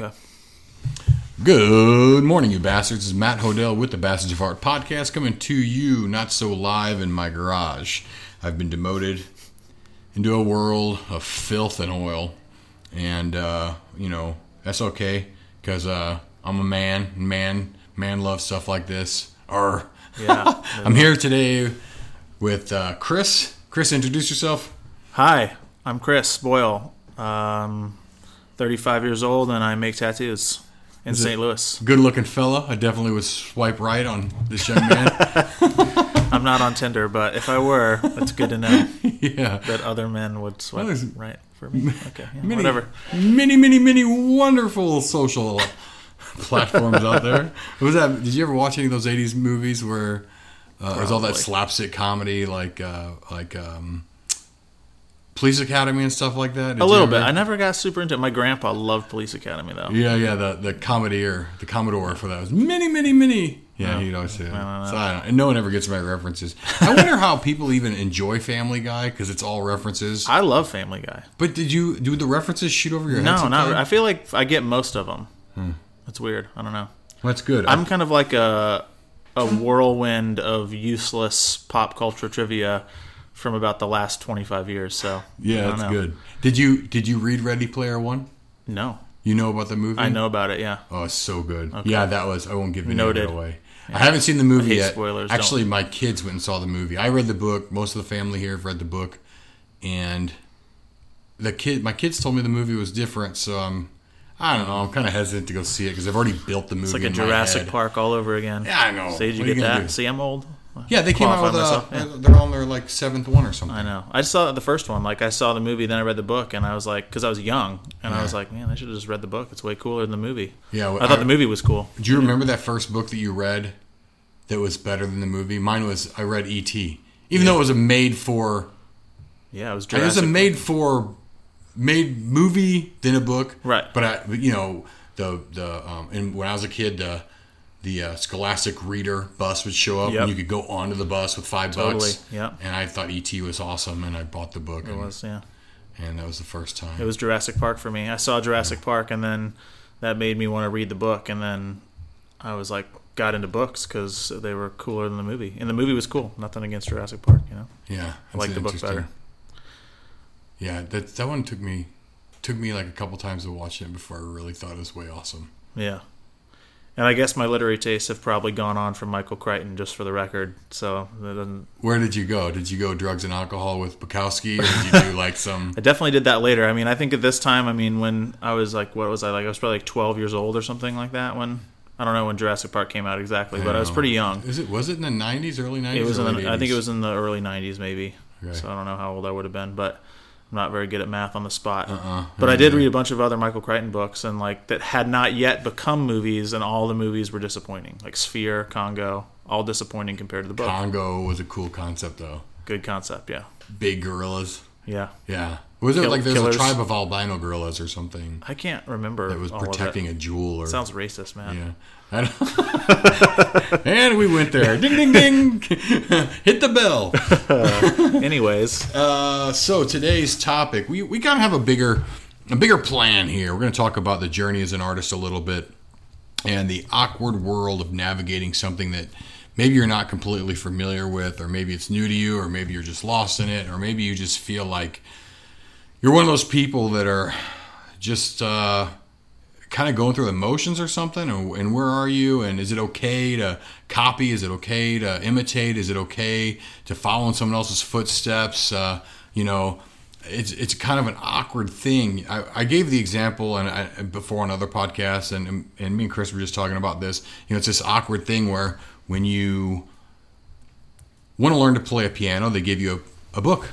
Okay. Good morning, you bastards. This is Matt Hodell with the Bastards of Art podcast coming to you not so live in my garage. I've been demoted into a world of filth and oil. And, uh, you know, that's okay because uh, I'm a man. Man, man loves stuff like this. Or, Yeah. I'm here today with uh, Chris. Chris, introduce yourself. Hi, I'm Chris Boyle. Um, 35 years old, and I make tattoos in St. Louis. Good looking fella. I definitely would swipe right on this young man. I'm not on Tinder, but if I were, it's good to know yeah. that other men would swipe Well, right for me. Okay, yeah, many, whatever. Many, many, many wonderful social platforms out there. What was that? Did you ever watch any of those '80s movies where uh, there's all that slapstick comedy, like uh, like um, Police Academy and stuff like that? Did A little bit. I never got super into it. My grandpa loved Police Academy, though. Yeah, yeah. The the commodore, the commodore for that was many, many, many. Yeah, No. he'd always say that. I don't know. So I don't, and no one ever gets my references. I wonder how people even enjoy Family Guy because it's all references. I love Family Guy. But did you do the references shoot over your head? No, not. I feel like I get most of them. Hmm. It's weird. I don't know. That's good. I'm kind of like a a whirlwind of useless pop culture trivia from about the last 25 years. So Yeah, don't that's know. good. Did you did you read Ready Player One? No, You know about the movie? I know about it. Yeah, Oh, it's so good. Yeah, that was. I won't give the Noted. name away. I haven't seen the movie yet. spoilers, Actually, my kids went and saw the movie. I read the book. Most of the family here have read the book, and the kid, my kids told me the movie was different. So I'm, I don't know. I'm kind of hesitant to go see it because I've already built the movie. it's like a Jurassic. Park all over again. Yeah, I know. So did you What get you that? do? See, I'm old. Yeah, they came out with a. myself, They're on their like seventh one or something. I know. I just saw the first one. Like I saw the movie, then I read the book, and I was like, because I was young, and I Yeah. was like, man, I should have just read the book. It's way cooler than the movie. Yeah, I thought the movie was cool. Do you remember that first book that you read that was better than the movie? Mine was I read E.T. Even though it was a made for Yeah, it was it was Jurassic. a made for made movie than a book. Right. But I you know the the um and when I was a kid the the uh, Scholastic Reader bus would show up Yep. and you could go onto the bus with five Totally, bucks. yep. And I thought E.T. was awesome and I bought the book It and, was, yeah. and that was the first time. It was Jurassic Park for me. I saw Jurassic Park, and then that made me want to read the book, and then I was like, got into books because they were cooler than the movie. And the movie was cool. Nothing against Jurassic Park, you know. yeah. I like the book better. Yeah, that that one took me took me like a couple times to watch it before I really thought it was way awesome. Yeah. And I guess my literary tastes have probably gone on from Michael Crichton, just for the record. So. Where did you go? Did you go drugs and alcohol with Bukowski, or did you do like some? I definitely did that later. I mean, I think at this time, I mean, when I was like, what was I like? I was probably like 12 years old or something like that. When I don't know when Jurassic Park came out exactly, but I was pretty young. Is it was it in the nineties, early nineties? It was in the, I think it was in the early '90s, maybe. Okay. So I don't know how old I would have been, but I'm not very good at math on the spot. Uh-uh. But I did read a bunch of other Michael Crichton books, and like that had not yet become movies, and all the movies were disappointing. Like Sphere, Congo, all disappointing compared to the book. Congo was a cool concept though. Good concept, yeah, Big gorillas. yeah. Yeah. Was it Kill- like there's killers. a tribe of albino gorillas or something I can't remember. that was all of it. protecting a jewel or Sounds racist, man. yeah. And we went there. Ding ding ding. Hit the bell. Anyways, Uh, so today's topic, we, we kind of have a bigger a bigger plan here. We're going to talk about the journey as an artist a little bit and the awkward world of navigating something that maybe you're not completely familiar with, or maybe it's new to you, or maybe you're just lost in it, or maybe you just feel like you're one of those people that are just uh, kind of going through the motions or something. And, and where are you? And is it okay to copy? Is it okay to imitate? Is it okay to follow in someone else's footsteps? Uh, you know, it's it's kind of an awkward thing. I, I gave the example and I, before on other podcasts, and and me and Chris were just talking about this. You know, it's this awkward thing where when you want to learn to play a piano, they give you a, a book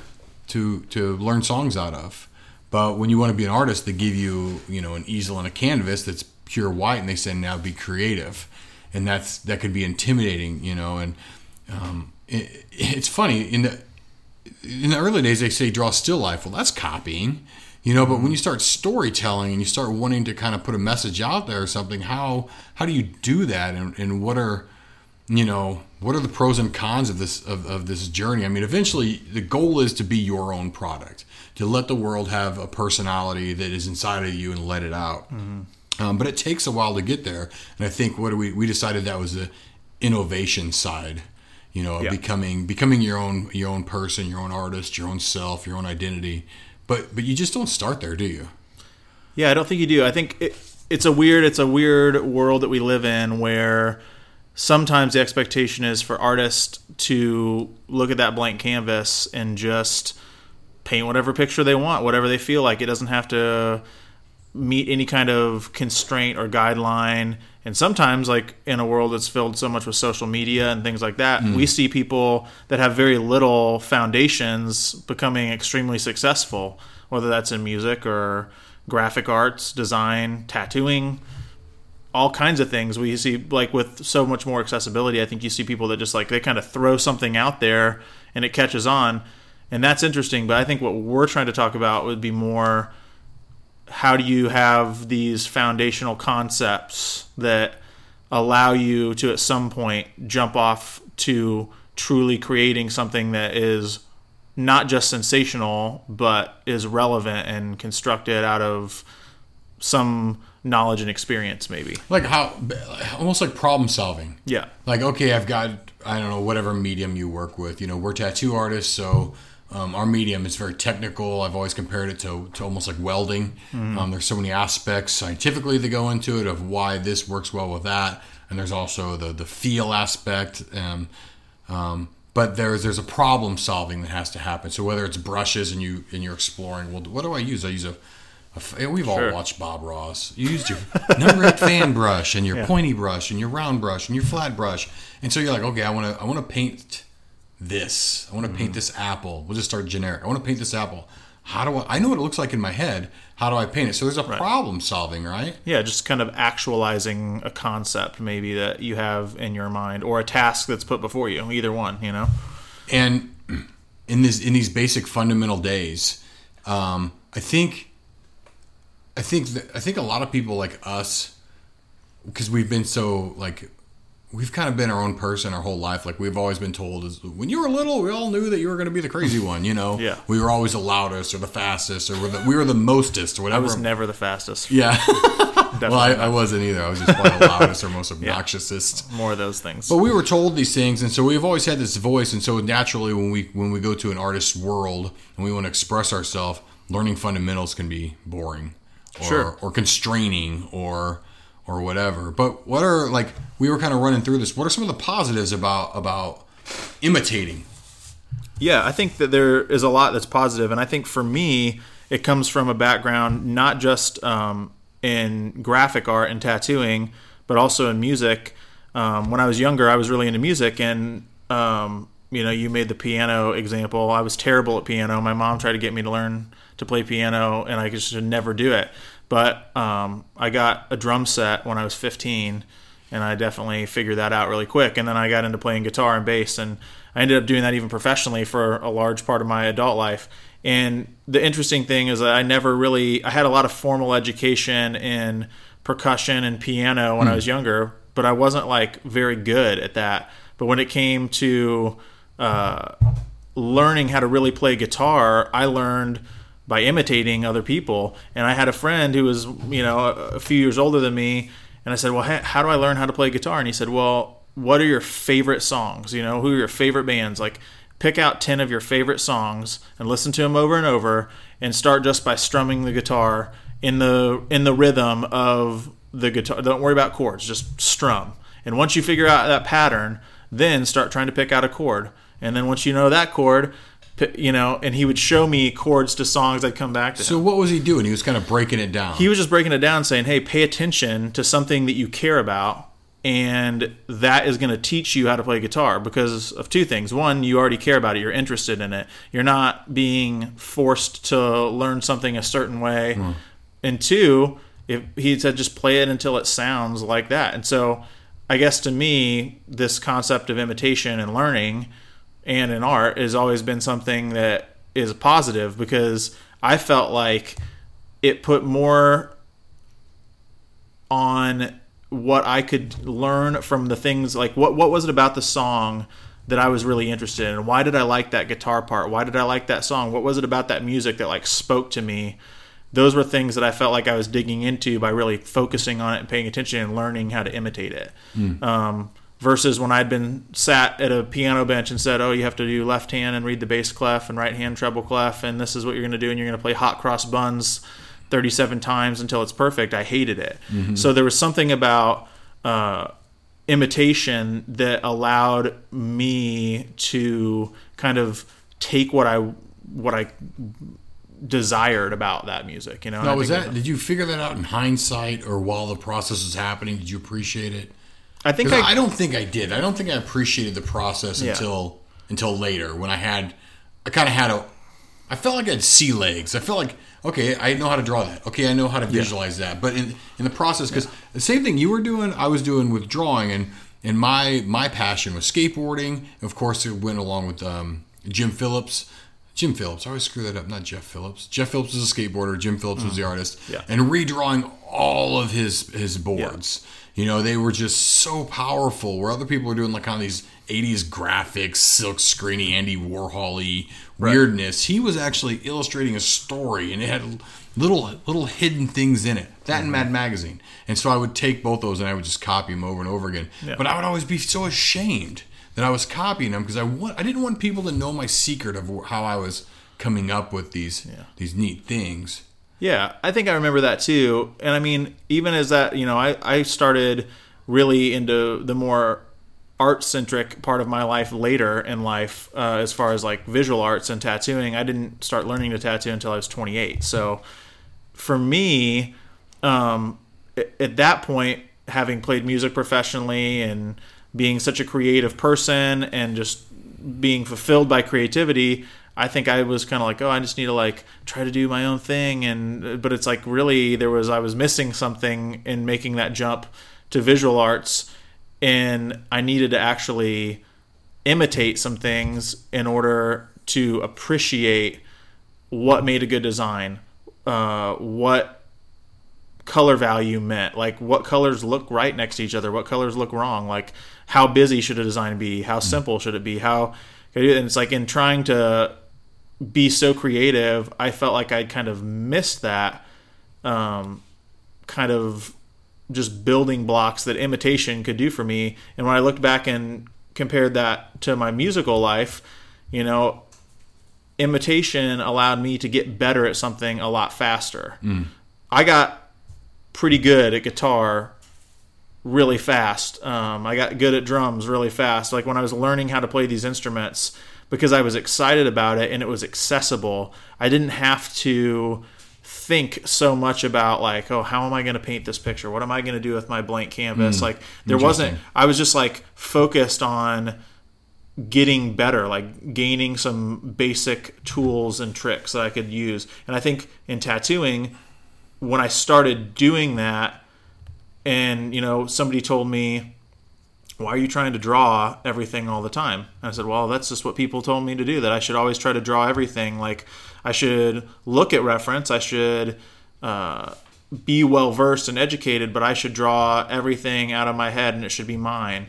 to to learn songs out of. But when you want to be an artist, they give you you know an easel and a canvas that's pure white, and they say now be creative, and that's that could be intimidating, you know. And um, it, it's funny in the in the early days they say draw still life. Well, that's copying, you know. But when you start storytelling and you start wanting to kind of put a message out there or something, how how do you do that? And, and what are you know what are the pros and cons of this of, of this journey i mean eventually the goal is to be your own product to let the world have a personality that is inside of you and let it out Um, but it takes a while to get there. And I think what we we decided that was the innovation side. You know, Yeah. becoming becoming your own your own person, your own artist, your own self, your own identity. But but you just don't start there, do you? Yeah, I don't think you do. I think it, it's a weird it's a weird world that we live in where sometimes the expectation is for artists to look at that blank canvas and just paint whatever picture they want, whatever they feel like. It doesn't have to meet any kind of constraint or guideline. And sometimes, like in a world that's filled so much with social media and things like that, mm. we see people that have very little foundations becoming extremely successful, whether that's in music or graphic arts, design, tattooing, all kinds of things. We see, like, with so much more accessibility, I think you see people that just like they kind of throw something out there and it catches on. And that's interesting. But I think what we're trying to talk about would be more how do you have these foundational concepts that allow you to at some point jump off to truly creating something that is not just sensational but is relevant and constructed out of some knowledge and experience maybe. Like how almost like problem solving. yeah. Like okay i've got i don't know whatever medium you work with. You know we're tattoo artists so um, our medium is very technical. I've always compared it to, to almost like welding. Um, there's so many aspects scientifically that go into it of why this works well with that. And there's also the the feel aspect. Um, um, but there's there's a problem solving that has to happen. So whether it's brushes and you and you're exploring well what do i use? I use a a f- We've all Sure. watched Bob Ross. You used your number eight fan brush and your Yeah. pointy brush and your round brush and your flat brush, and so you're like, okay, I want to, I want to paint this. I want to paint this apple. We'll just start generic. I want to paint this apple. How do I? I know what it looks like in my head. How do I paint it? So there's a problem solving, right? yeah just kind of actualizing a concept maybe that you have in your mind or a task that's put before you either one you know And in this in these basic fundamental days, um, I think I think that, I think a lot of people like us because we've been so like we've kind of been our own person our whole life. Like we've always been told is when you were little, we all knew that you were going to be the crazy one. You know, Yeah. We were always the loudest or the fastest or we're the, we were the mostest or whatever. i was never the fastest yeah. well, I. I wasn't either. I was just probably the loudest or most obnoxiousest. more of those things But we were told these things, and so we've always had this voice. And so naturally, when we when we go to an artist's world and we want to express ourselves, learning fundamentals can be boring, or, Sure. or constraining, or or whatever. But what are like we were kind of running through this. What are some of the positives about about imitating? Yeah, I think that there is a lot that's positive, and I think for me, it comes from a background not just um, in graphic art and tattooing, but also in music. Um, when I was younger, I was really into music, and um, you know, you made the piano example. I was terrible at piano. My mom tried to get me to learn to play piano, and I just never do it. But um, I got a drum set when I was 15, and I definitely figured that out really quick. And then I got into playing guitar and bass, and I ended up doing that even professionally for a large part of my adult life. And the interesting thing is that I never really I had a lot of formal education in percussion and piano when I was younger, but I wasn't like very good at that. But when it came to uh, learning how to really play guitar, I learned by imitating other people. And I had a friend who was, you know, a, a few years older than me, and I said, "Well, ha- how do I learn how to play guitar?" And he said, "Well, what are your favorite songs? You know, who are your favorite bands? Like, pick out ten of your favorite songs and listen to them over and over, and start just by strumming the guitar in the in the rhythm of the guitar. Don't worry about chords, just strum. And once you figure out that pattern, then start trying to pick out a chord. And then once you know that chord, you know, and he would show me chords to songs I'd come back to. So him. what was he doing? He was kind of breaking it down. He was just breaking it down, saying, "Hey, pay attention to something that you care about." And that is going to teach you how to play guitar because of two things. One, you already care about it. You're interested in it. You're not being forced to learn something a certain way. Hmm. And two, if he said just play it until it sounds like that. And so I guess to me, this concept of imitation and learning and in art has always been something that is positive because I felt like it put more on what I could learn from the things like what what was it about the song that I was really interested in? Why did I like that guitar part? Why did I like that song? What was it about that music that like spoke to me? those were things that I felt like I was digging into by really focusing on it and paying attention and learning how to imitate it. Um, versus when I'd been sat at a piano bench and said, "Oh, you have to do left hand and read the bass clef and right hand treble clef, and this is what you're going to do, and you're going to play hot cross buns 37 times until it's perfect." I hated it. So there was something about uh, imitation that allowed me to kind of take what I what I desired about that music. You know, Now, was think- that? Did you figure that out in hindsight, or while the process was happening? Did you appreciate it? I think I, I, don't think I did. I don't think I appreciated the process Yeah. until until later when I had I kind of had a I felt like I had sea legs. I felt like okay, I know how to draw that. Okay, I know how to visualize that. But in in the process cuz the same thing you were doing, I was doing with drawing and and my my passion was skateboarding. Of course, it went along with um, Jim Phillips. Jim Phillips, I always screw that up. Not Jeff Phillips. Jeff Phillips was a skateboarder. Jim Phillips was the mm-hmm. artist. Yeah. And redrawing all of his his boards. You know, they were just so powerful. Where other people were doing like kind of these '80s graphics, silk screeny, Andy Warhol-y weirdness, he was actually illustrating a story, and it had little little hidden things in it. That and mm-hmm. Mad Magazine. And so I would take both those and I would just copy them over and over again. Yeah. But I would always be so ashamed that I was copying them because I want I didn't want people to know my secret of how I was coming up with these these neat things. Yeah, I think I remember that too. And I mean, even as that, you know, I, I started really into the more art centric part of my life later in life, uh, as far as like visual arts and tattooing. I didn't start learning to tattoo until I was 28. So for me, um, at that point, having played music professionally and being such a creative person and just being fulfilled by creativity, I think I was kind of like, oh, I just need to like try to do my own thing, and but it's like really there was I was missing something in making that jump to visual arts, and I needed to actually imitate some things in order to appreciate what made a good design, uh, what color value meant, like what colors look right next to each other, what colors look wrong, like how busy should a design be, how simple should it be, how and it's like in trying to be so creative, I felt like I'd kind of missed that um, kind of just building blocks that imitation could do for me. And when I looked back and compared that to my musical life, you know, imitation allowed me to get better at something a lot faster. I got pretty good at guitar really fast. Um, I got good at drums really fast. Like when I was learning how to play these instruments, because I was excited about it and it was accessible, I didn't have to think so much about like, oh, how am I going to paint this picture? What am I going to do with my blank canvas? like there wasn't. I was just like focused on getting better, like gaining some basic tools and tricks that I could use. And I think in tattooing, when I started doing that, and you know, somebody told me, "Why are you trying to draw everything all the time?" And I said, "Well, that's just what people told me to do. That I should always try to draw everything. Like I should look at reference. I should." Uh, be well versed and educated, but I should draw everything out of my head and it should be mine.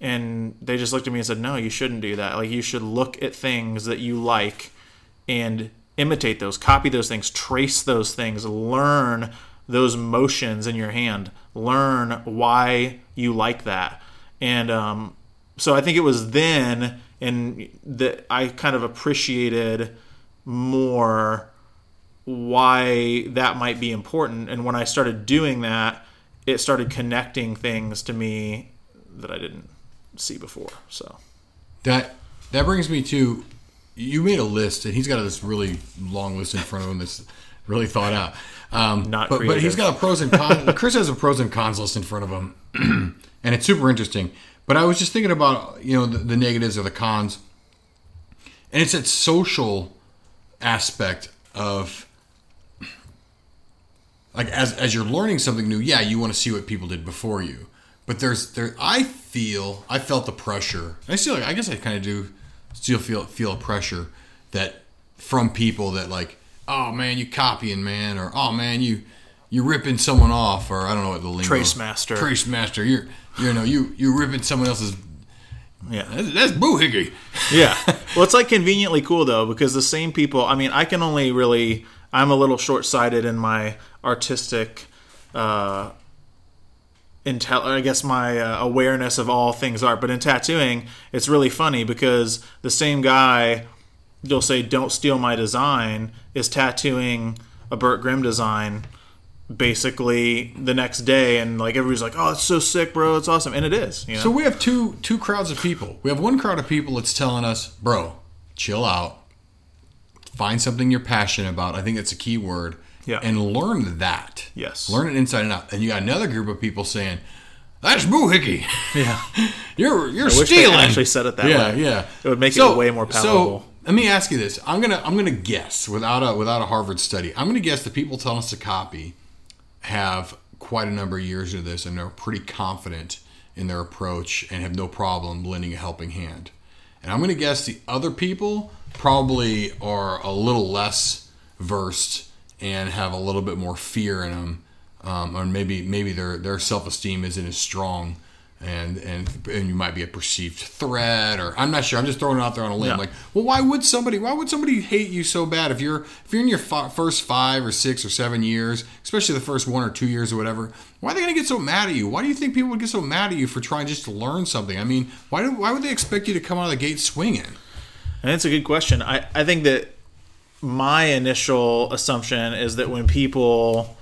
And they just looked at me and said, No, you shouldn't do that. Like, you should look at things that you like and imitate those, copy those things, trace those things, learn those motions in your hand, learn why you like that. And um, so I think it was then and that I kind of appreciated more why that might be important. And when I started doing that, it started connecting things to me that I didn't see before. So That that brings me to you made a list, and he's got this really long list in front of him that's really thought out. Um, Not but, but he's got a pros and cons. Chris has a pros and cons list in front of him, and it's super interesting. But I was just thinking about you know the, the negatives or the cons, and it's that social aspect of like as as you're learning something new, yeah, you want to see what people did before you. But there's there I feel I felt the pressure. I still I guess I kind of do still feel feel a pressure that from people that like, oh man, you copying man, or oh man, you you ripping someone off, or I don't know what the lingo. Trace master. Trace master. You're you know you you ripping someone else's. yeah, That's, that's boohickey. yeah. Well, it's like conveniently cool though because the same people. I mean, I can only really I'm a little short sighted in my artistic. Uh, intel I guess my uh, awareness of all things art but in tattooing it's really funny because the same guy you'll say don't steal my design is tattooing a Bert Grimm design basically the next day and like everybody's like oh it's so sick bro it's awesome and it is you know? So we have two two crowds of people. We have one crowd of people that's telling us, "Bro, chill out. Find something you're passionate about. I think that's a key word. Yeah. And learn that. Yes. Learn it inside and out. And you got another group of people saying, "That's boohickey. yeah You're you're they stealing." actually said it that yeah, way. Yeah, It would make it way more palatable. So let me ask you this: I'm gonna I'm gonna guess without a without a Harvard study. I'm gonna guess the people telling us to copy have quite a number of years of this and are pretty confident in their approach and have no problem lending a helping hand. And I'm going to guess the other people probably are a little less versed and have a little bit more fear in them, um, or maybe maybe their their self esteem isn't as strong, and and and you might be a perceived threat, or I'm not sure. I'm just throwing it out there on a limb. Yeah. Like, well, why would somebody why would somebody hate you so bad if you're if you're in your fi- first five or six or seven years, especially the first one or two years or whatever? Why are they going to get so mad at you? Why do you think people would get so mad at you for trying just to learn something? I mean, why do, why would they expect you to come out of the gate swinging? And it's a good question. I, I think that my initial assumption is that when people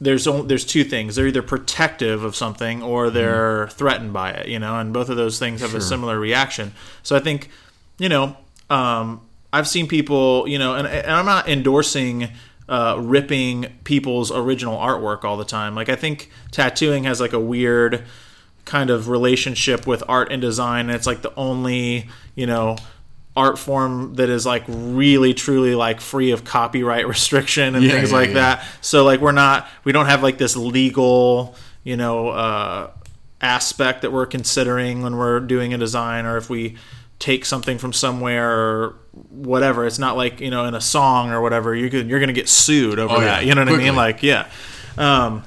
there's only, there's two things. They're either protective of something or they're threatened by it, you know, and both of those things have a similar reaction. So I think, you know, um, I've seen people, you know, and, and I'm not endorsing uh, ripping people's original artwork all the time. Like I think tattooing has like a weird kind of relationship with art and design. And it's like the only, you know, art form that is like really truly like free of copyright restriction and Yeah, things yeah, like yeah. that. So like we're not we don't have like this legal, you know, uh aspect that we're considering when we're doing a design or if we take something from somewhere or whatever. It's not like, you know, in a song or whatever, you could you're going to get sued over Oh, yeah. that. You know what I mean? Like, yeah. Um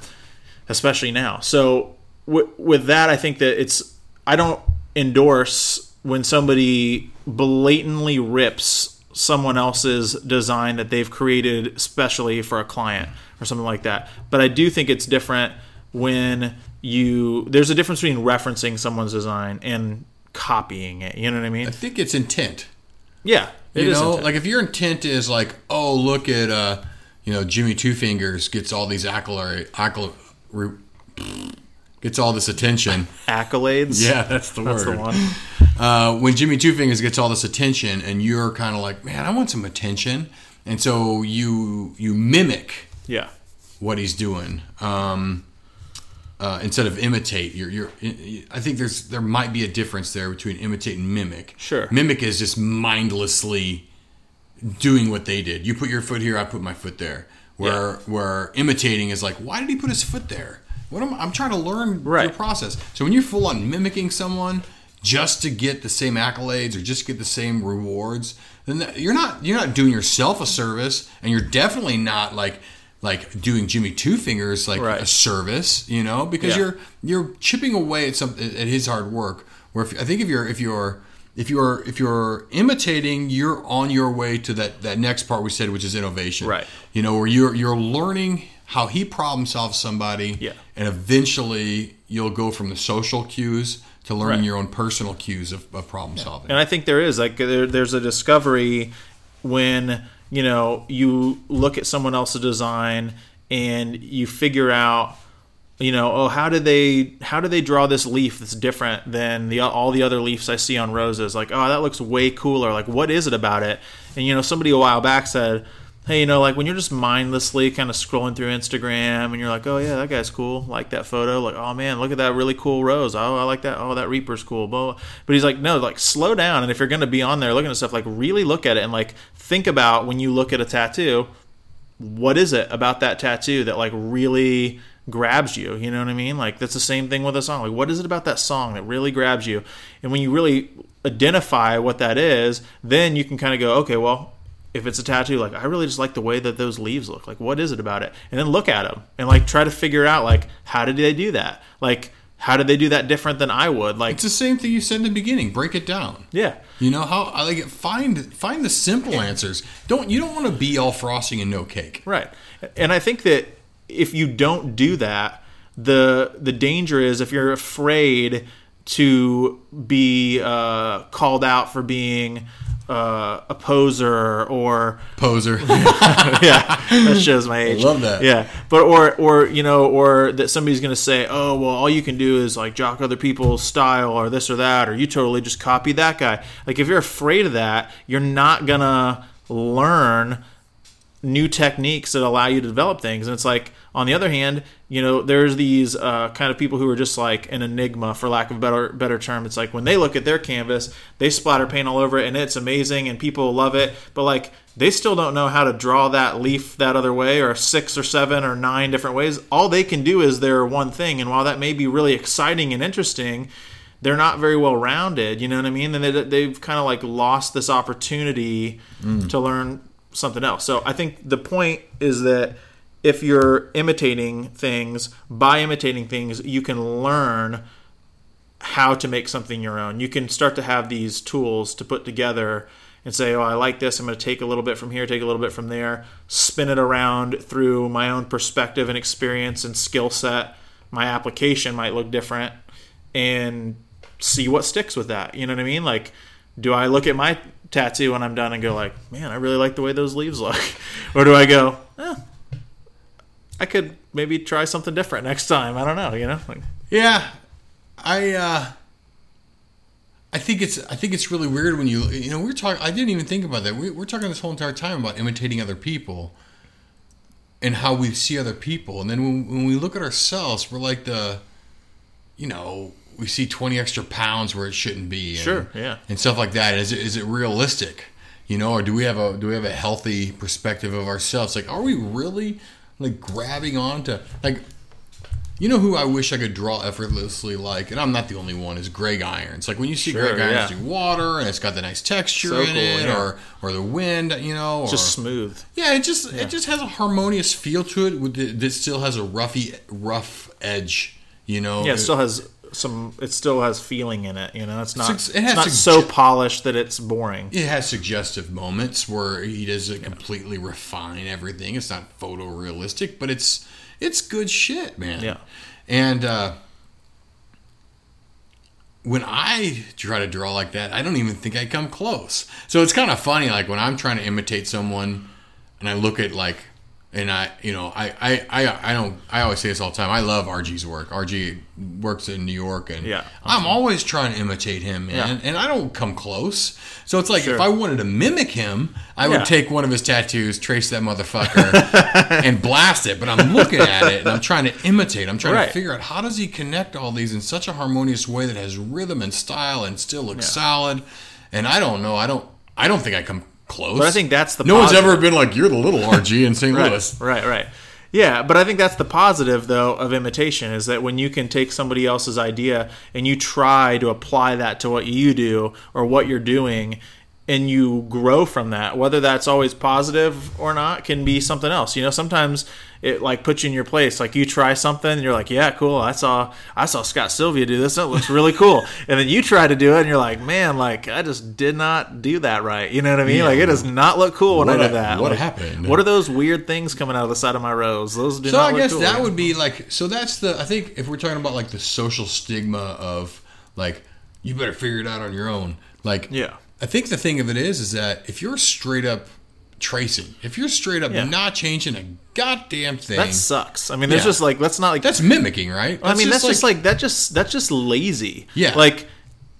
especially now. So w- with that, I think that it's I don't endorse when somebody blatantly rips someone else's design that they've created specially for a client or something like that. But I do think it's different when you there's a difference between referencing someone's design and copying it. You know what I mean? I think it's intent. Yeah, it you is know, intent. like if your intent is like, oh, look at, uh, you know, Jimmy Two Fingers gets all these accolade, accolade, re- gets all this attention. accolades. Yeah, that's the that's word. the one. Uh, when Jimmy Two Fingers gets all this attention, and you're kind of like, man, I want some attention, and so you you mimic Yeah, what he's doing. Um, uh, instead of imitate, you're, you're. I think there's there might be a difference there between imitate and mimic. Sure. Mimic is just mindlessly doing what they did. You put your foot here, I put my foot there. Where where imitating is like, why did he put his foot there? What am I'm trying to learn Right. the process. So when you're full on mimicking someone just to get the same accolades or just get the same rewards, then that, you're not you're not doing yourself a service, and you're definitely not like like doing Jimmy Two Fingers like Right. a service, you know, because Yeah. you're you're chipping away at some at his hard work. Where if, I think if you're if you're if you're if you're imitating, you're on your way to that that next part we said, which is innovation. Right. You know, where you're you're learning how he problem solves somebody. Yeah. And eventually you'll go from the social cues to learning Right. your own personal cues of, of problem solving. And I think there is like there, there's a discovery when you know you look at someone else's design and you figure out you know oh how do they how do they draw this leaf that's different than the all the other leaves I see on roses? Like oh that looks way cooler. Like what is it about it? And you know somebody a while back said hey you know like when you're just mindlessly kind of scrolling through Instagram and you're like oh yeah that guy's cool. Like that photo. Like oh man look at that really cool rose. Oh I like that. Oh that reaper's cool. Blah. but he's like no like slow down. And if you're to be on there looking at stuff like really look at it and like think about when you look at a tattoo what is it about that tattoo that like really grabs you you know what i mean like that's the same thing with a song like what is it about that song that really grabs you and when you really identify what that is then you can kind of go okay well if it's a tattoo like i really just like the way that those leaves look like what is it about it and then look at them and like try to figure out like how did they do that like how did they do that different than I would? Like, It's the same thing you said in the beginning. Break it down. yeah, You know how I like it. Find find the simple answers. Don't you don't want to be all frosting and no cake. Right. And I think that if you don't do that, the the danger is if you're afraid to be uh, called out for being uh, a poser or Poser. yeah, that shows my age. I love that. Yeah, but or or you know, or that somebody's going to say, oh well, all you can do is like jock other people's style or this or that, or you totally just copy that guy. Like if you're afraid of that, you're not gonna learn new techniques that allow you to develop things. And it's like, on the other hand, you know, there's these uh, kind of people who are just like an enigma, for lack of a better better term. It's like when they look at their canvas, they splatter paint all over it, and it's amazing, and people love it. But like, they still don't know how to draw that leaf that other way, or six or seven or nine different ways. All they can do is their one thing, and while that may be really exciting and interesting. They're not very well rounded, you know what I mean? And they, they've kind of like lost this opportunity to learn something else. So I think the point is that if you're imitating things, by imitating things, you can learn how to make something your own. You can start to have these tools to put together and say, oh, I like this. I'm going to take a little bit from here, take a little bit from there, spin it around through my own perspective and experience and skill set. My application might look different and see what sticks with that. You know what I mean? Like, do I look at my tattoo when I'm done and go like, man, I really like the way those leaves look, or do I go, eh, I could maybe try something different next time? I don't know. You know, like, Yeah, I uh, I think it's I think it's really weird when you you know we're talking. I didn't even think about that. We, we're talking this whole entire time about imitating other people and how we see other people, and then when, when we look at ourselves, we're like the you know we see twenty extra pounds where it shouldn't be. And, Sure, yeah. and stuff like that. Is it is it realistic? You know, or do we have a do we have a healthy perspective of ourselves? Like, are we really like grabbing on to like you know who I wish I could draw effortlessly like, and I'm not the only one, is Greg Irons. Like when you see Sure, Greg Irons yeah. do water and it's got the nice texture So in cool, it, yeah. or or the wind, you know, or just smooth. yeah, it just it just has a harmonious feel to it that still has a roughy rough edge, you know. Yeah, it still has some. It still has feeling in it. You know, it's not. It has it's not so polished that it's boring. it has suggestive moments where he doesn't completely refine everything. It's not photorealistic, but it's it's good shit, man. Yeah. And uh, when I try to draw like that, I don't even think I come close. So it's kind of funny, like when I'm trying to imitate someone, and I look at like, and I, you know, I, I, I, I don't, I always say this all the time. I love RG's work. RG works in New York, and Yeah. I'm always trying to imitate him, man, Yeah. and I don't come close. So it's like Sure. if I wanted to mimic him, I Yeah. would take one of his tattoos, trace that motherfucker, and blast it. But I'm looking at it and I'm trying to imitate. I'm trying Right. to figure out how does he connect all these in such a harmonious way that has rhythm and style and still looks solid. And I don't know. I don't. I don't think I come close. But I think that's the no one's ever been like you're the little RG in St. Right, Louis. right, right. Yeah, but I think that's the positive though of imitation is that when you can take somebody else's idea and you try to apply that to what you do or what you're doing and you grow from that, whether that's always positive or not can be something else. You know, sometimes it like puts you in your place. Like you try something and you're like, "Yeah, cool. I saw I saw Scott Sylvia do this. That looks really cool." and then you try to do it and you're like, "Man, like I just did not do that right." You know what I mean? Yeah. like it does not look cool when I What did that. what Like, happened? What are those weird things coming out of the side of my rose? Those do So I guess cool. that would be like so that's the I think if we're talking about like the social stigma of like you better figure it out on your own. Like Yeah. I think the thing of it is is that if you're straight up tracing, if you're straight up Yeah. not changing a goddamn thing, that sucks. I mean, there's Yeah. just like that's not like that's mimicking, right? I mean, that's just like that. Just that's just lazy. Yeah. Like,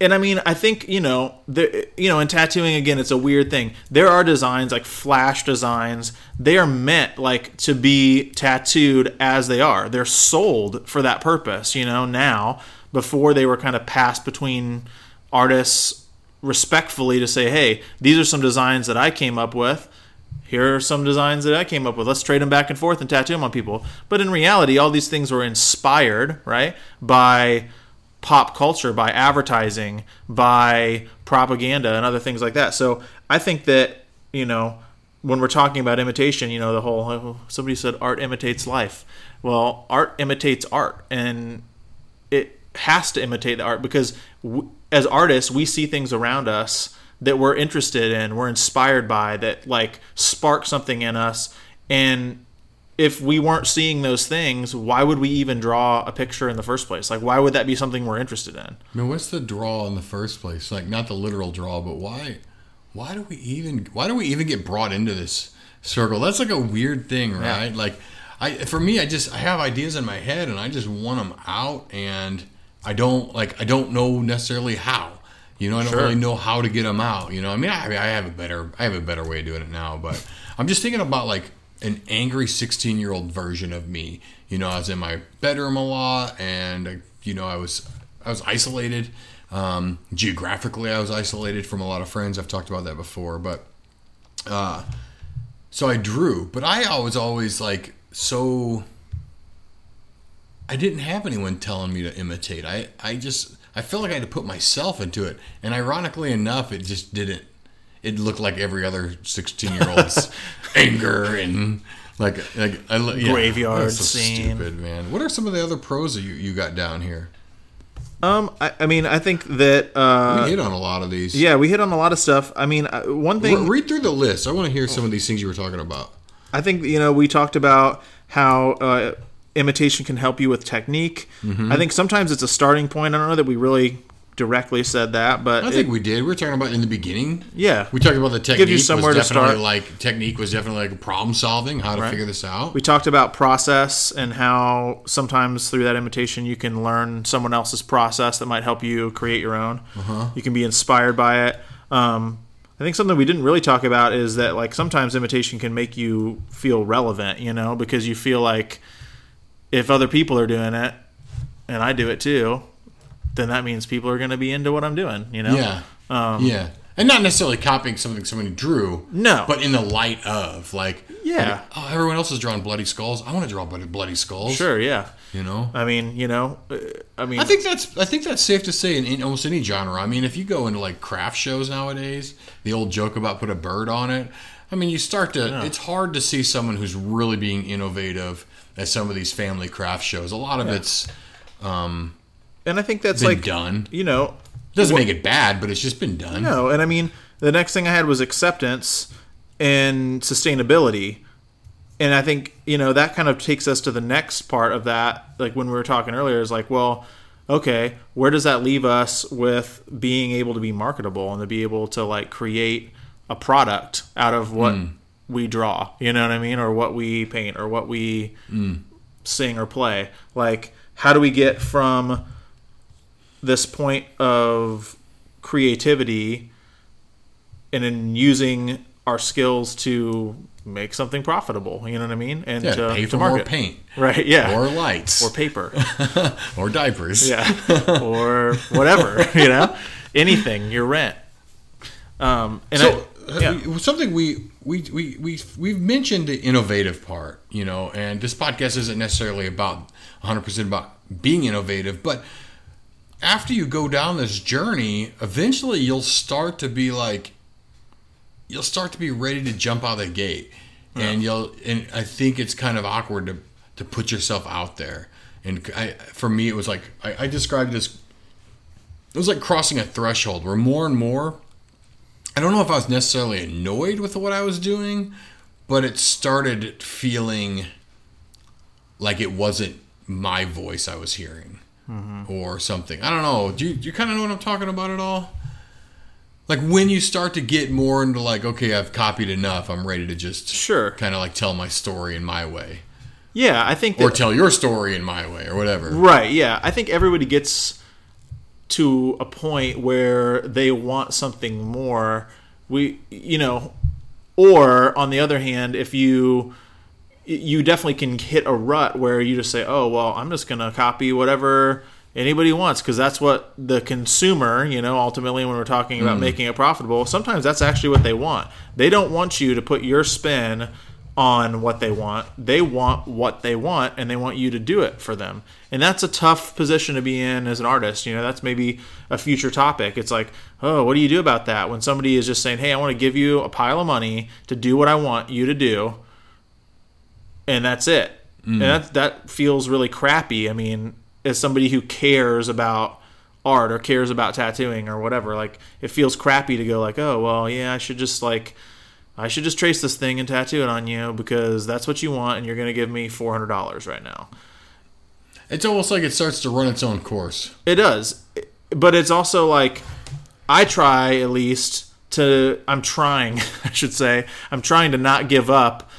and I mean, I think you know, the you know, in tattooing again, it's a weird thing. There are designs like flash designs. They are meant like to be tattooed as they are. They're sold for that purpose. You know, now before they were kind of passed between artists respectfully to say, hey, these are some designs that I came up with here are some designs that I came up with. Let's trade them back and forth and tattoo them on people. But in reality, all these things were inspired, right, by pop culture, by advertising, by propaganda, and other things like that. So I think that, you know, when we're talking about imitation, you know, the whole oh, somebody said art imitates life. Well, art imitates art, and has to imitate the art because w- as artists we see things around us that we're interested in we're inspired by that like spark something in us and if we weren't seeing those things why would we even draw a picture in the first place like why would that be something we're interested in I mean, what's the draw in the first place? Like, not the literal draw, but why? Why do we even? Why do we even get brought into this circle? That's like a weird thing, right? Like, I for me, I just I have ideas in my head, and I just want them out, and I don't like I don't know necessarily how. You know, I don't Sure. really know how to get them out. You know, I mean, I, I have a better I have a better way of doing it now, but I'm just thinking about like an angry 16 year old version of me. You know, I was in my bedroom a lot, and you know, I was I was isolated. Um, geographically, I was isolated from a lot of friends. I've talked about that before, but uh, so I drew. But I was always like so. I didn't have anyone telling me to imitate. I I just I felt like I had to put myself into it, and ironically enough, it just didn't. It looked like every other sixteen year old's anger and like like I, yeah, Graveyard that's so scene. Stupid man. What are some of the other pros that you you got down here? um i, I mean i think that uh We hit on a lot of these. yeah we hit on a lot of stuff i mean uh, one thing read through the list. I want to hear some of these things you were talking about. I think you know we talked about how uh, imitation can help you with technique. Mm-hmm. I think sometimes it's a starting point. I don't know that we really directly said that, but I think it- we did. We were talking about in the beginning. yeah, We talked about the technique. Give you somewhere was to definitely start. Like technique was definitely like problem solving, how to Right. figure this out. we talked about process and how sometimes through that imitation you can learn someone else's process that might help you create your own. Uh-huh. You can be inspired by it. Um, I think something we didn't really talk about is that like sometimes imitation can make you feel relevant, you know, because you feel like if other people are doing it and I do it too, then that means people are going to be into what I'm doing, you know? Yeah. Um, yeah. And not necessarily copying something somebody drew. No. But in the light of like, Yeah. like, oh, everyone else is drawing bloody skulls. I want to draw bloody, bloody skulls. Sure, yeah. You know. I mean, you know, uh, I mean, I think that's I think that's safe to say in, in almost any genre. I mean, if you go into like craft shows nowadays, the old joke about put a bird on it. I mean, you start to. It's hard to see someone who's really being innovative at some of these family craft shows. A lot of it's um, and I think that's like, done. you know, Doesn't make it bad, but it's just been done. No, and I mean the next thing I had was acceptance and sustainability. And I think, you know, that kind of takes us to the next part of that, like when we were talking earlier, is like, well, okay, where does that leave us with being able to be marketable and to be able to like create a product out of what we draw, you know what I mean? Or what we paint or what we sing or play. Like, how do we get from this point of creativity and in using our skills to make something profitable. You know what I mean? And Yeah, to, pay to for more market. paint right? Yeah, or lights or paper, or diapers. yeah, or whatever. You know, anything your rent. Um, and so I, uh, yeah. something we we we we we've mentioned the innovative part, you know, and this podcast isn't necessarily about 100 percent about being innovative, but after you go down this journey, eventually you'll start to be like you'll start to be ready to jump out of the gate, and you'll and I think it's kind of awkward to to put yourself out there, and I for me it was like I, I described this. It was like crossing a threshold where more and more I don't know if I was necessarily annoyed with what I was doing, but it started feeling like it wasn't my voice I was hearing mm-hmm. or something. I don't know. Do you, do you kind of know what I'm talking about at all? Like when you start to get more into like, okay, I've copied enough. I'm ready to just Sure. kind of like tell my story in my way Yeah, I think that, or tell your story in my way or whatever. Right, yeah. I think everybody gets to a point where they want something more. We, you know, or on the other hand, if you you definitely can hit a rut where you just say, "Oh, well, I'm just going to copy whatever anybody wants because that's what the consumer, you know, ultimately when we're talking about hmm. making it profitable, sometimes that's actually what they want. They don't want you to put your spin on what they want. They want what they want and they want you to do it for them. And that's a tough position to be in as an artist. You know, that's maybe a future topic. It's like, oh, what do you do about that? When somebody is just saying, hey, I want to give you a pile of money to do what I want you to do, and that's it. And mm. that, that feels really crappy. I mean, as somebody who cares about art or cares about tattooing or whatever. Like it feels crappy to go like, oh well, yeah, I should just like I should just trace this thing and tattoo it on you because that's what you want, and you're gonna give me four hundred dollars right now. It's almost like it starts to run its own course. It does, but it's also like I try at least to. I'm trying, I should say, I'm trying to not give up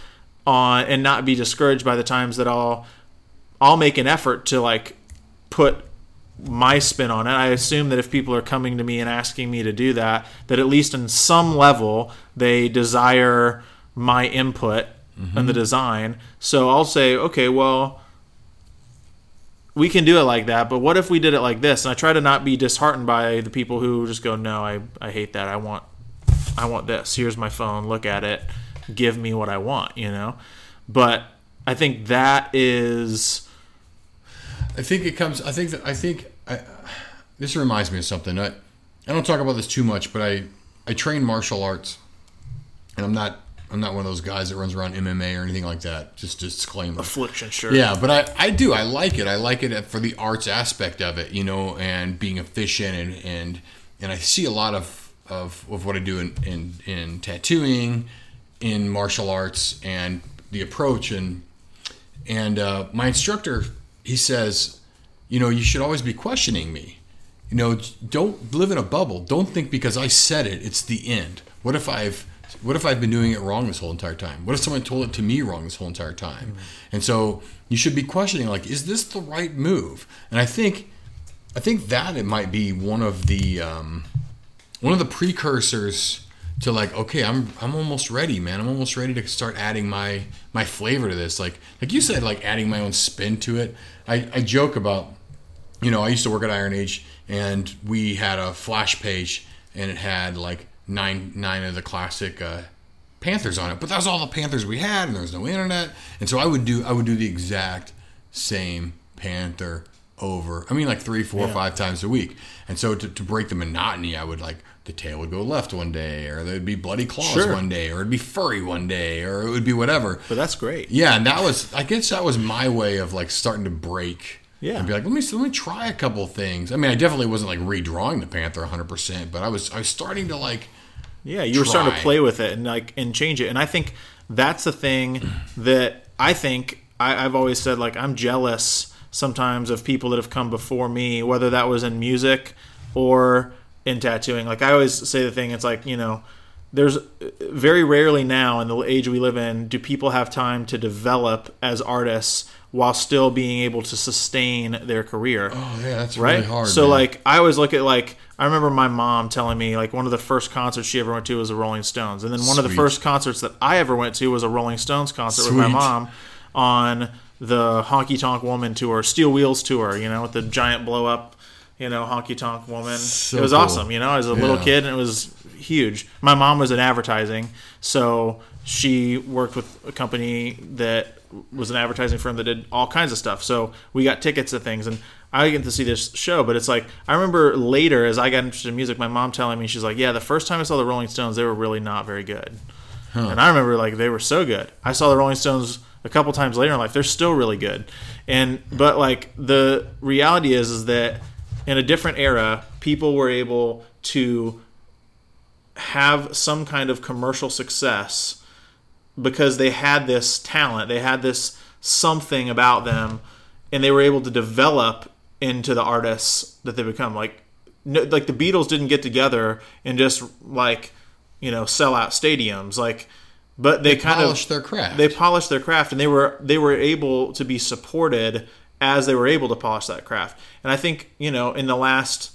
on and not be discouraged by the times that I'll I'll make an effort to like put my spin on it. I assume that if people are coming to me and asking me to do that, that at least in some level they desire my input mm-hmm. in the design. So I'll say, okay, well, we can do it like that, but what if we did it like this? And I try to not be disheartened by the people who just go, no, I, I hate that. I want I want this. Here's my phone. Look at it. Give me what I want, you know? But I think that is I think it comes. I think that I think this reminds me of something. I, I don't talk about this too much, but I I train martial arts, and I'm not I'm not one of those guys that runs around MMA or anything like that. Just disclaimer. Affliction, sure. Yeah, but I, I do. I like it. I like it for the arts aspect of it, you know, and being efficient and and and I see a lot of of, of what I do in, in in tattooing, in martial arts, and the approach and and uh, my instructor he says, you know, you should always be questioning me. You know, don't live in a bubble. Don't think because I said it, it's the end. What if I've what if I've been doing it wrong this whole entire time? What if someone told it to me wrong this whole entire time? Mm-hmm. And so you should be questioning like, is this the right move? And I think I think that it might be one of the um, one of the precursors to like okay i'm i'm almost ready man i'm almost ready to start adding my my flavor to this like like you said like adding my own spin to it i i joke about you know i used to work at iron age and we had a flash page and it had like nine nine of the classic uh, panthers on it but that was all the panthers we had and there was no internet and so i would do i would do the exact same panther over i mean like three four yeah. five times a week and so to, to break the monotony i would like the tail would go left one day, or there'd be bloody claws sure. one day, or it'd be furry one day, or it would be whatever. But that's great. Yeah, and that was I guess that was my way of like starting to break. Yeah, and be like, let me let me try a couple things. I mean, I definitely wasn't like redrawing the panther 100, percent but I was I was starting to like. Yeah, you try. were starting to play with it and like and change it, and I think that's the thing that I think I, I've always said like I'm jealous sometimes of people that have come before me, whether that was in music or in tattooing. Like I always say the thing, it's like, you know, there's uh, very rarely now in the age we live in do people have time to develop as artists while still being able to sustain their career. Oh yeah, that's right? really hard. So man. like I always look at like I remember my mom telling me like one of the first concerts she ever went to was the Rolling Stones, and then one Sweet. of the first concerts that I ever went to was a Rolling Stones concert Sweet. with my mom on the Honky Tonk Woman tour, Steel Wheels tour, you know, with the giant blow up you know, honky tonk woman. So it was cool. awesome. You know, as a yeah. little kid, and it was huge. My mom was in advertising, so she worked with a company that was an advertising firm that did all kinds of stuff. So we got tickets to things, and I get to see this show. But it's like I remember later, as I got interested in music, my mom telling me she's like, "Yeah, the first time I saw the Rolling Stones, they were really not very good." Huh. And I remember like they were so good. I saw the Rolling Stones a couple times later in life; they're still really good. And but like the reality is, is that in a different era, people were able to have some kind of commercial success because they had this talent, they had this something about them, and they were able to develop into the artists that they become. Like, no, like the Beatles didn't get together and just like you know sell out stadiums. Like, but they, they kind polished of their craft. They polished their craft, and they were they were able to be supported as they were able to polish that craft. And I think, you know, in the last,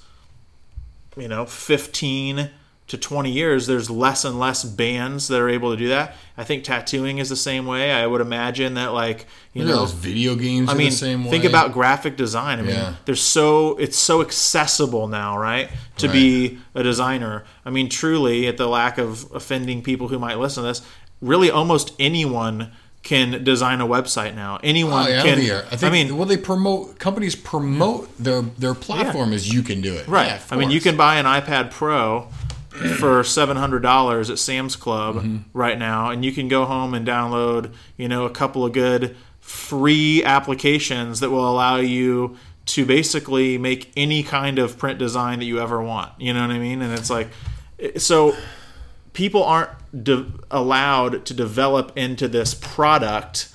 you know, 15 to 20 years, there's less and less bands that are able to do that. I think tattooing is the same way. I would imagine that, like, you know, those video games. I mean, think about graphic design. I mean, yeah. there's so it's so accessible now, right? To right. be a designer. I mean, truly, at the lack of offending people who might listen to this, really, almost anyone can design a website now. Anyone oh, yeah, can. I, think, I mean, well, they promote companies promote their their platform yeah. as you can do it. Right. Yeah, I mean, you can buy an iPad Pro for seven hundred dollars at Sam's Club mm-hmm. right now, and you can go home and download, you know, a couple of good free applications that will allow you to basically make any kind of print design that you ever want. You know what I mean? And it's like, so people aren't de- allowed to develop into this product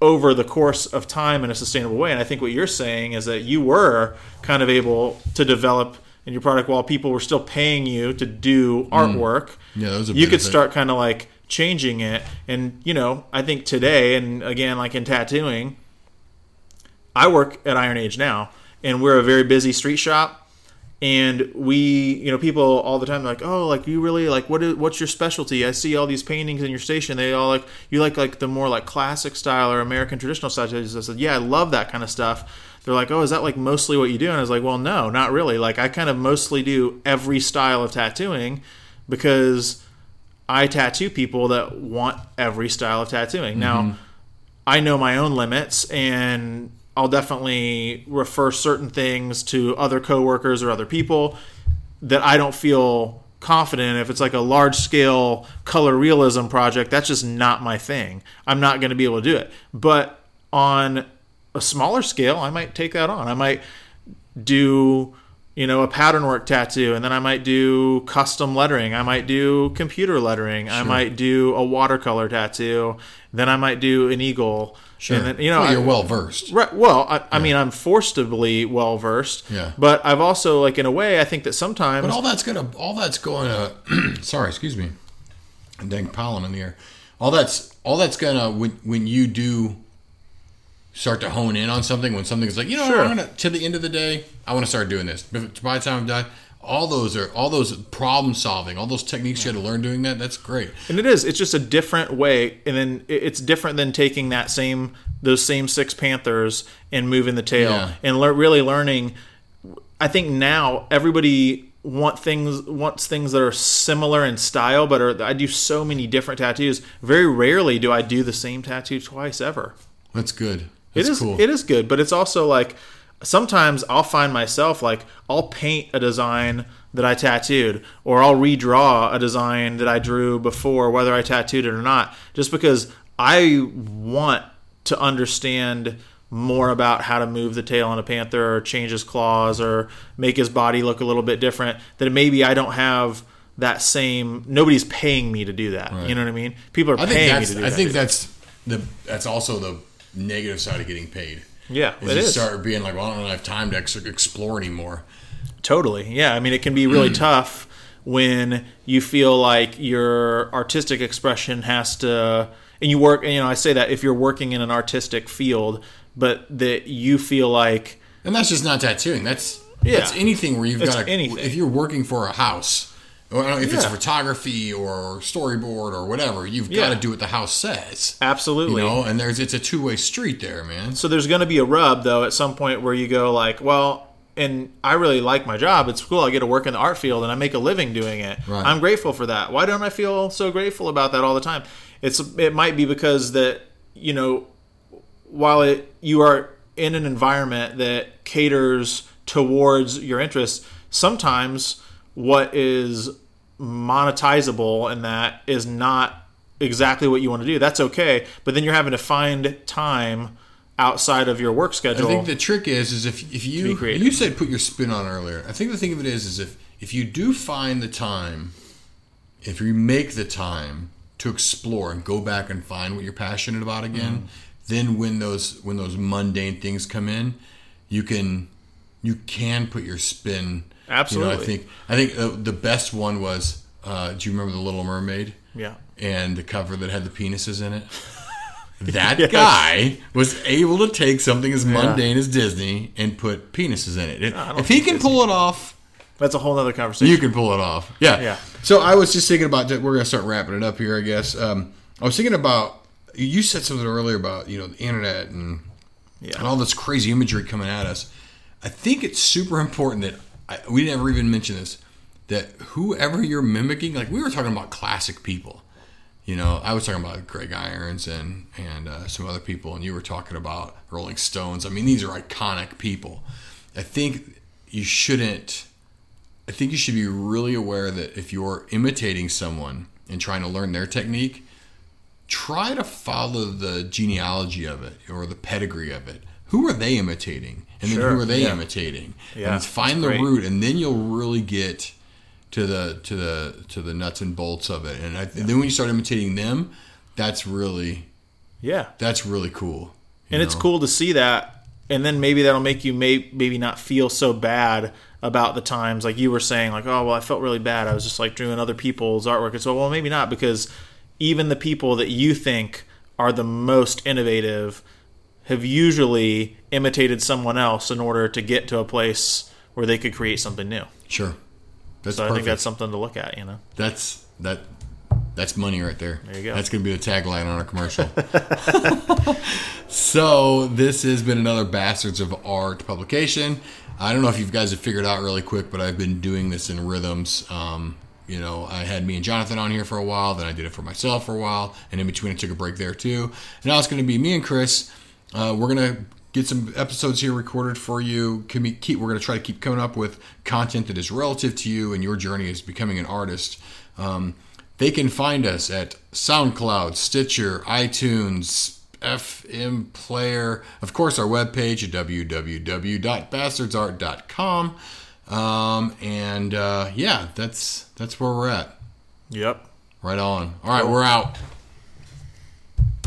over the course of time in a sustainable way. And I think what you're saying is that you were kind of able to develop in your product while people were still paying you to do mm. artwork. Yeah, that was you could start kind of like changing it. And you know, I think today, and again, like in tattooing, I work at Iron Age now, and we're a very busy street shop. And we, you know, people all the time are like, oh, like you really like what is what's your specialty? I see all these paintings in your station. They all like you like like the more like classic style or American traditional style. I said, yeah, I love that kind of stuff. They're like, oh, is that like mostly what you do? And I was like, well, no, not really. Like I kind of mostly do every style of tattooing because I tattoo people that want every style of tattooing. Now, mm-hmm. I know my own limits and I'll definitely refer certain things to other coworkers or other people that I don't feel confident. If it's like a large scale color realism project, that's just not my thing. I'm not going to be able to do it. But on a smaller scale, I might take that on. I might do you know a pattern work tattoo and then i might do custom lettering i might do computer lettering i might do a watercolor tattoo then i might do an eagle Sure. and then, you know Well, you're well versed. Right. Well, I, I mean, I'm be well versed. Yeah. But I've also, like, in a way, I think that sometimes. But all that's gonna, all that's going to. sorry, excuse me. Dang pollen in the air. All that's all that's gonna when when you do start to hone in on something when something's like you know Sure. I'm gonna to the end of the day I want to start doing this. But by the time I'm done, all those are all those problem solving, all those techniques you had to learn doing that. That's great. and it is. It's just a different way, and then it's different than taking that same those same six panthers and moving the tail Yeah. and lear really learning. I think now everybody want things wants things that are similar in style, but are, I do so many different tattoos. Very rarely do I do the same tattoo twice ever. That's good. It That's is cool. it is good, but it's also like sometimes I'll find myself like I'll paint a design that I tattooed or I'll redraw a design that I drew before whether I tattooed it or not just because I want to understand more about how to move the tail on a panther or change his claws or make his body look a little bit different that maybe I don't have that same nobody's paying me to do that. You know what I mean? People are I paying me to do I that. think that's the that's also the negative side of getting paid. Yeah, Is it you is. start being like, well, I don't have time to ex- explore anymore. Totally. Yeah. I mean, it can be really Hmm. tough when you feel like your artistic expression has to, and you work, you know, I say that if you're working in an artistic field, but that you feel like, And that's just not tattooing. That's Yeah. that's anything where you've got to. If you're working for a house, if it's photography or storyboard or whatever, you've Yeah. got to do what the house says. Absolutely. You know, and there's it's a two way street there, man. So there's going to be a rub, though, at some point where you go, like, well, and I really like my job. It's cool. I get to work in the art field and I make a living doing it. Right. I'm grateful for that. Why don't I feel so grateful about that all the time? It's it might be because that you know while it you are in an environment that caters towards your interests, sometimes what is monetizable and that is not exactly what you want to do. That's okay, but then you're having to find time outside of your work schedule. I think the trick is is if if you you said put your spin on earlier. I think the thing of it is is if if you do find the time, if you make the time to explore and go back and find what you're passionate about again, Mm-hmm. then when those when those mundane things come in, you can you can put your spin. You know, I Absolutely. think I think uh, the best one was. Uh, do you remember the Little Mermaid? yeah. and the cover that had the penises in it. That Yes. guy was able to take something as mundane as Disney and put penises in it. If- I if he can pull it off, That's a whole other conversation. you can pull it off. Yeah. Yeah. So I was just thinking about. We're gonna start wrapping it up here, I guess. Um, I was thinking about. You said something earlier about you know the internet and Yeah. and all this crazy imagery coming at us. I think it's super important that I, we never even mentioned this. That whoever you're mimicking, like we were talking about classic people. You know, I was talking about Greg Irons and and uh, some other people, and you were talking about Rolling Stones. I mean, these are iconic people. I think you shouldn't. I think you should be really aware that if you're imitating someone and trying to learn their technique, try to follow the genealogy of it or the pedigree of it. who are they imitating, and then who are they yeah. imitating, Yeah, and find that's the great. root, and then you'll really get to the to the to the nuts and bolts of it. And, I, and then when you start imitating them, that's really Yeah. that's really cool. and it's cool to see that and then maybe that'll make you may, maybe not feel so bad about the times like you were saying like oh well i felt really bad i was just like doing other people's artwork and so well maybe not because even the people that you think are the most innovative have usually imitated someone else in order to get to a place where they could create something new Sure, that's so i perfect. think that's something to look at you know That's that. That's money right there. There you go. That's going to be the tagline on our commercial. so this has been another Bastards of Art publication. I don't know if you guys have figured out really quick, but I've been doing this in rhythms. Um, you know, I had me and Jonathan on here for a while, then I did it for myself for a while, and in between I took a break there too. And now it's going to be me and Chris. Uh, we're going to get some episodes here recorded for you. Keep, we're going to try to keep coming up with content that is relative to you and your journey as becoming an artist. Um, they can find us at SoundCloud, Stitcher, iTunes, FM Player, of course, our webpage at www.bastardsart.com. Um, and uh, yeah, that's that's where we're at. yep Right on. All right, we're out.